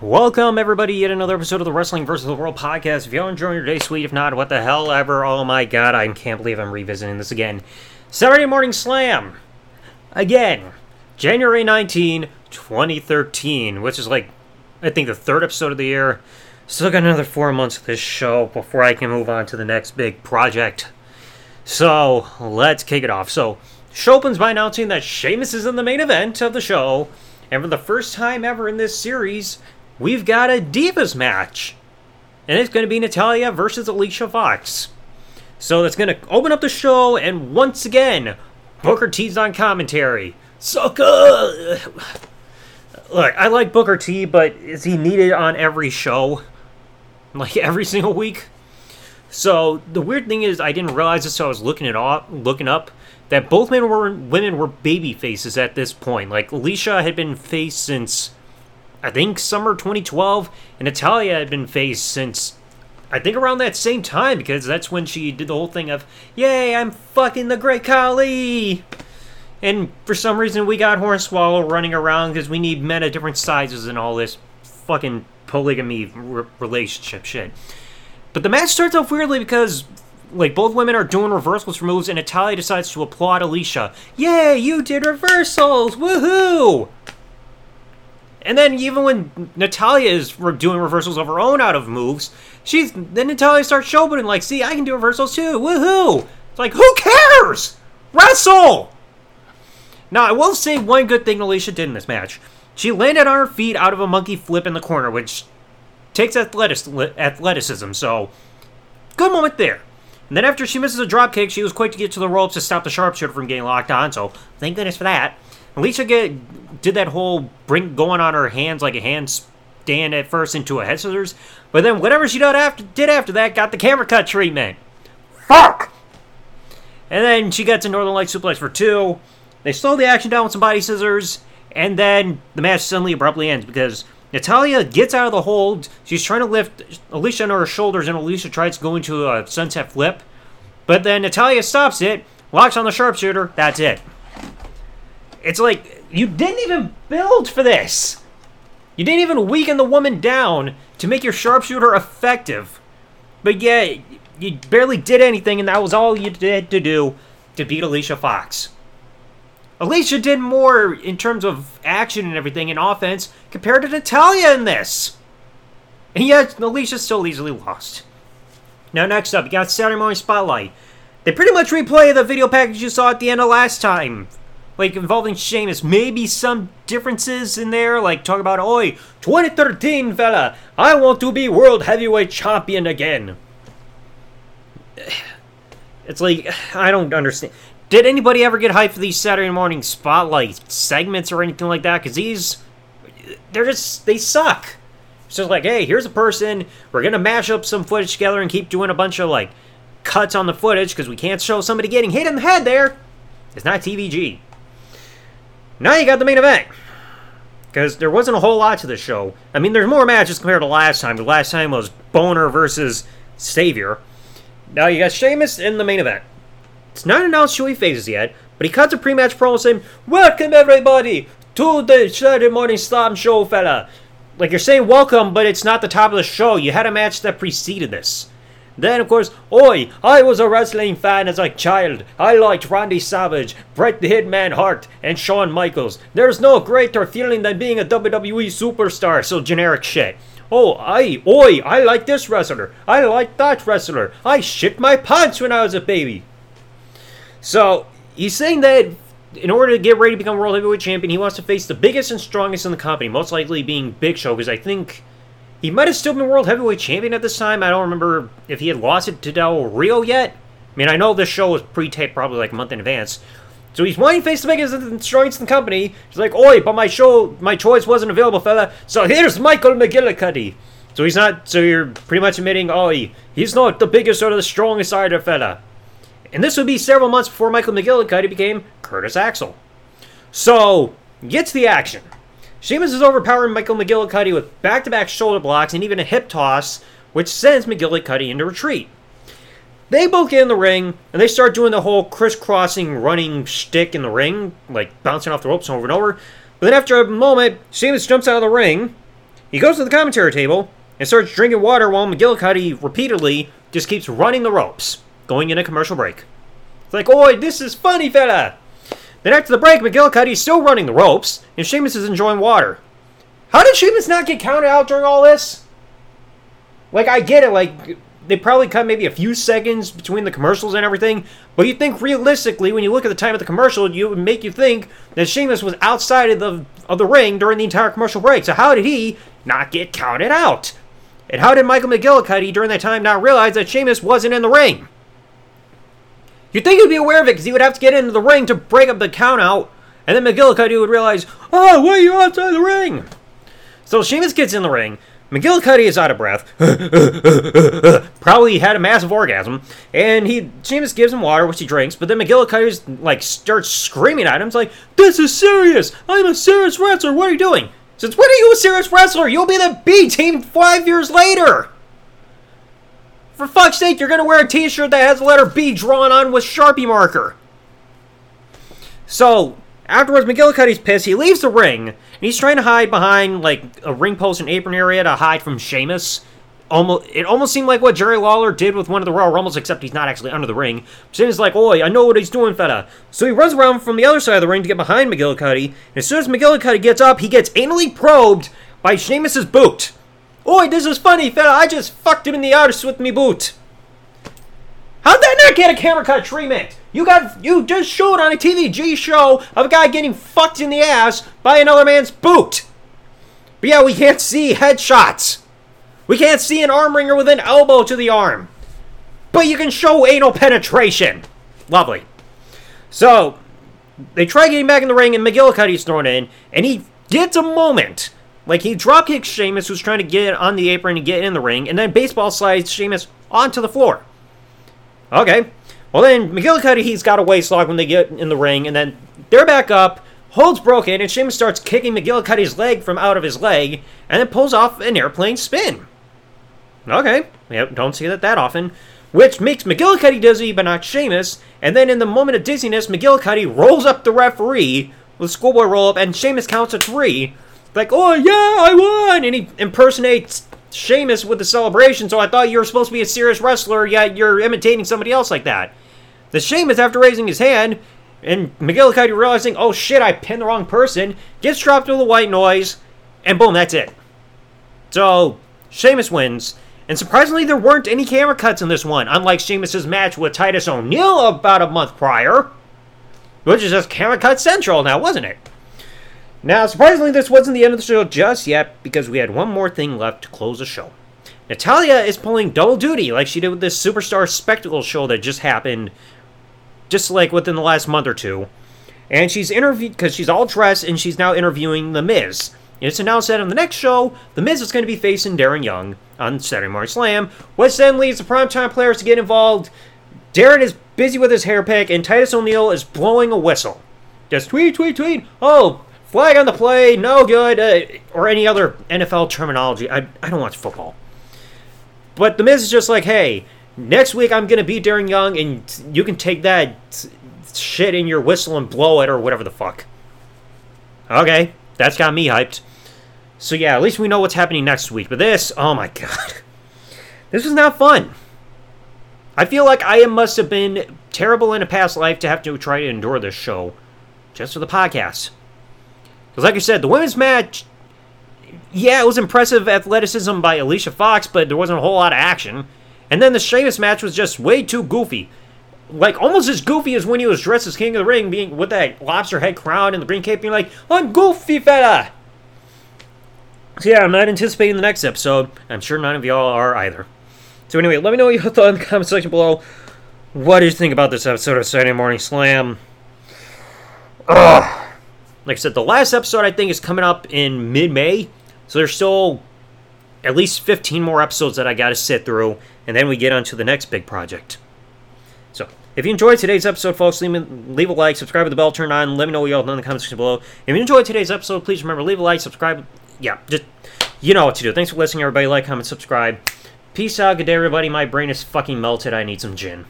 Welcome, everybody, yet another episode of the Wrestling vs. the World podcast. If you're enjoying your day, sweet. If not, what the hell ever. Oh my god, I can't believe I'm revisiting this again. Saturday Morning Slam. Again. January 19, 2013, which is like, I think, the third episode of the year. Still got another four months of this show before I can move on to the next big project. So, let's kick it off. So, show opens by announcing that Sheamus is in the main event of the show. And for the first time ever in this series, we've got a Divas match. And it's going to be Natalya versus Alicia Fox. So that's going to open up the show, and once again, Booker T's on commentary. Sucker! Look, I like Booker T, but is he needed on every show? Like every single week? So the weird thing is, I didn't realize this. So I was looking it up, looking up that both men were women were baby faces at this point. Like Alicia had been face since I think summer 2012, and Natalya had been face since I think around that same time because that's when she did the whole thing of "Yay, I'm fucking the Great Khali." And for some reason, we got Hornswoggle running around because we need men of different sizes and all this fucking polygamy relationship shit. But the match starts off weirdly because, like, both women are doing reversals for moves, and Natalya decides to applaud Alicia. Yay, you did reversals! Woohoo! And then even when Natalya is doing reversals of her own out of moves, she's then Natalya starts showboating like, "See, I can do reversals too! Woohoo!" It's like, who cares? Wrestle! Now, I will say one good thing Alicia did in this match. She landed on her feet out of a monkey flip in the corner, which takes athletic- athleticism, so good moment there. And then after she misses a drop kick, she was quick to get to the ropes to stop the sharpshooter from getting locked on, so thank goodness for that. Alicia get, did that whole bring going on her hands like a handstand at first into a head scissors, but then whatever she did after, did after that got the camera cut treatment. Fuck! And then she gets a Northern Light suplex for two. They slow the action down with some body scissors, and then the match suddenly abruptly ends because Natalya gets out of the hold. She's trying to lift Alicia on her shoulders, and Alicia tries to go into a sunset flip. But then Natalya stops it, locks on the sharpshooter. That's it. It's like you didn't even build for this. You didn't even weaken the woman down to make your sharpshooter effective. But yeah, you barely did anything, and that was all you did to do to beat Alicia Fox. Alicia did more in terms of action and everything in offense compared to Natalya in this. And yet, Alicia still easily lost. Now, next up, you got Saturday Morning Spotlight. They pretty much replay the video package you saw at the end of last time. Like, involving Sheamus. Maybe some differences in there, like talk about, Oi, 2013, fella, I want to be World Heavyweight Champion again. It's like, I don't understand. Did anybody ever get hyped for these Saturday morning spotlight segments or anything like that? Because these, they're just, they suck. It's just like, hey, here's a person. We're going to mash up some footage together and keep doing a bunch of, like, cuts on the footage because we can't show somebody getting hit in the head there. It's not TVG. Now you got the main event. Because there wasn't a whole lot to the show. I mean, there's more matches compared to last time. The last time was Boner versus Savior. Now you got Sheamus in the main event. It's not announced who he faces yet, but he cuts a pre-match promo saying, "Welcome everybody to the Saturday Morning Slam Show, fella." Like you're saying welcome, but it's not the top of the show. You had a match that preceded this. Then, of course, oi, I was a wrestling fan as a child. I liked Randy Savage, Bret the Hitman Hart, and Shawn Michaels. There's no greater feeling than being a WWE superstar, so generic shit. Oh, I, oi, I like this wrestler. I like that wrestler. I shit my pants when I was a baby. So, he's saying that in order to get ready to become World Heavyweight Champion, he wants to face the biggest and strongest in the company, most likely being Big Show, because I think he might have still been World Heavyweight Champion at this time. I don't remember if he had lost it to Del Rio yet. I mean, I know this show was pre-taped probably like a month in advance. So he's wanting to face the biggest and strongest in the company. He's like, oi, but my show, my choice wasn't available, fella. So here's Michael McGillicuddy. So he's not, so you're pretty much admitting, he, he's not the biggest or the strongest either, fella. And this would be several months before Michael McGillicuddy became Curtis Axel. So, get to the action. Sheamus is overpowering Michael McGillicuddy with back-to-back shoulder blocks and even a hip toss, which sends McGillicuddy into retreat. They both get in the ring, and they start doing the whole crisscrossing running shtick in the ring, like bouncing off the ropes over and over. But then after a moment, Sheamus jumps out of the ring. he goes to the commentary table and starts drinking water while McGillicuddy repeatedly just keeps running the ropes, going in a commercial break. It's like, oi, this is funny, fella! Then after the break, McGillicuddy's still running the ropes, and Sheamus is enjoying water. How did Sheamus not get counted out during all this? Like, I get it, like, they probably cut maybe a few seconds between the commercials and everything, but you think realistically, when you look at the time of the commercial, you would make you think that Sheamus was outside of the of the ring during the entire commercial break. So how did he not get counted out? And how did Michael McGillicuddy during that time not realize that Sheamus wasn't in the ring? You'd think he'd be aware of it because he would have to get into the ring to break up the count out, and then McGillicuddy would realize, oh, why are you outside the ring? So Sheamus gets in the ring. McGillicuddy is out of breath. Probably had a massive orgasm. And he Sheamus gives him water, which he drinks, but then McGillicuddy's like starts screaming at him. It's like, This is serious! I'm a serious wrestler, what are you doing? Since when are you a serious wrestler? You'll be the B team five years later! For fuck's sake, you're gonna wear a t-shirt that has the letter B drawn on with Sharpie marker. So, afterwards, McGillicuddy's pissed. He leaves the ring, and he's trying to hide behind, like, a ring post and apron area to hide from Sheamus. Almost, it almost seemed like what Jerry Lawler did with one of the Royal Rumbles, except he's not actually under the ring. Sheamus is like, oi, I know what he's doing, fella. So he runs around from the other side of the ring to get behind McGillicuddy, and as soon as McGillicuddy gets up, he gets anally probed by Sheamus's boot. Oi, this is funny, fella. I just fucked him in the arse with me boot. How'd that not get a camera cut treatment? You got you just showed on a TVG show of a guy getting fucked in the ass by another man's boot. But yeah, we can't see headshots. We can't see an arm wringer with an elbow to the arm. But you can show anal penetration. Lovely. So, they try getting back in the ring, and McGillicuddy's thrown in, and he gets a moment like he drop kicks Sheamus, who's trying to get on the apron and get in the ring, and then baseball slides Sheamus onto the floor. Okay. Well then McGillicuddy he's got a waist lock when they get in the ring, and then they're back up, holds broken, and Sheamus starts kicking McGillicuddy's leg from out of his leg, and then pulls off an airplane spin. Okay. Yep, don't see that that often. Which makes McGillicuddy dizzy, but not Sheamus. And then in the moment of dizziness, McGillicuddy rolls up the referee with schoolboy roll up, and Sheamus counts to three like, oh yeah, I won, and he impersonates Sheamus with the celebration. So I thought you were supposed to be a serious wrestler, yet you're imitating somebody else like that. The Sheamus, after raising his hand, and McGillicuddy realizing, oh shit, I pinned the wrong person, gets dropped to the white noise, and boom, that's it. So Sheamus wins. And surprisingly, there weren't any camera cuts in this one, unlike Sheamus' match with Titus O'Neil about a month prior, which is just camera cut central now, wasn't it? Now, surprisingly, this wasn't the end of the show just yet because we had one more thing left to close the show. Natalya is pulling double duty like she did with this Superstar Spectacle show that just happened just like within the last month or two. And she's interviewed because she's all dressed and she's now interviewing The Miz. And it's announced that on the next show, The Miz is going to be facing Darren Young on Saturday Morning Slam, which then leads the primetime players to get involved. Darren is busy with his hair pick, and Titus O'Neil is blowing a whistle. Just tweet, tweet, tweet. Oh, Flag on the play, no good, uh, or any other NFL terminology. I, I don't watch football. But The Miz is just like, hey, next week I'm going to beat Darren Young, and you can take that shit in your whistle and blow it, or whatever the fuck. Okay, that's got me hyped. So yeah, at least we know what's happening next week. But this, oh my god. This is not fun. I feel like I must have been terrible in a past life to have to try to endure this show just for the podcast. Because, like I said, the women's match, yeah, it was impressive athleticism by Alicia Fox, but there wasn't a whole lot of action. And then the Sheamus match was just way too goofy. Like, almost as goofy as when he was dressed as King of the Ring, being with that lobster head crown and the green cape, being like, I'm goofy, fella! So, yeah, I'm not anticipating the next episode. I'm sure none of y'all are either. So, anyway, let me know what you thought in the comment section below. What do you think about this episode of Saturday Morning Slam? Ugh. Like I said, the last episode I think is coming up in mid May. So there's still at least 15 more episodes that I got to sit through. And then we get on to the next big project. So if you enjoyed today's episode, folks, leave, leave a like, subscribe with the bell turned on. Let me know what y'all know in the comments section below. If you enjoyed today's episode, please remember leave a like, subscribe. Yeah, just you know what to do. Thanks for listening, everybody. Like, comment, subscribe. Peace out. Good day, everybody. My brain is fucking melted. I need some gin.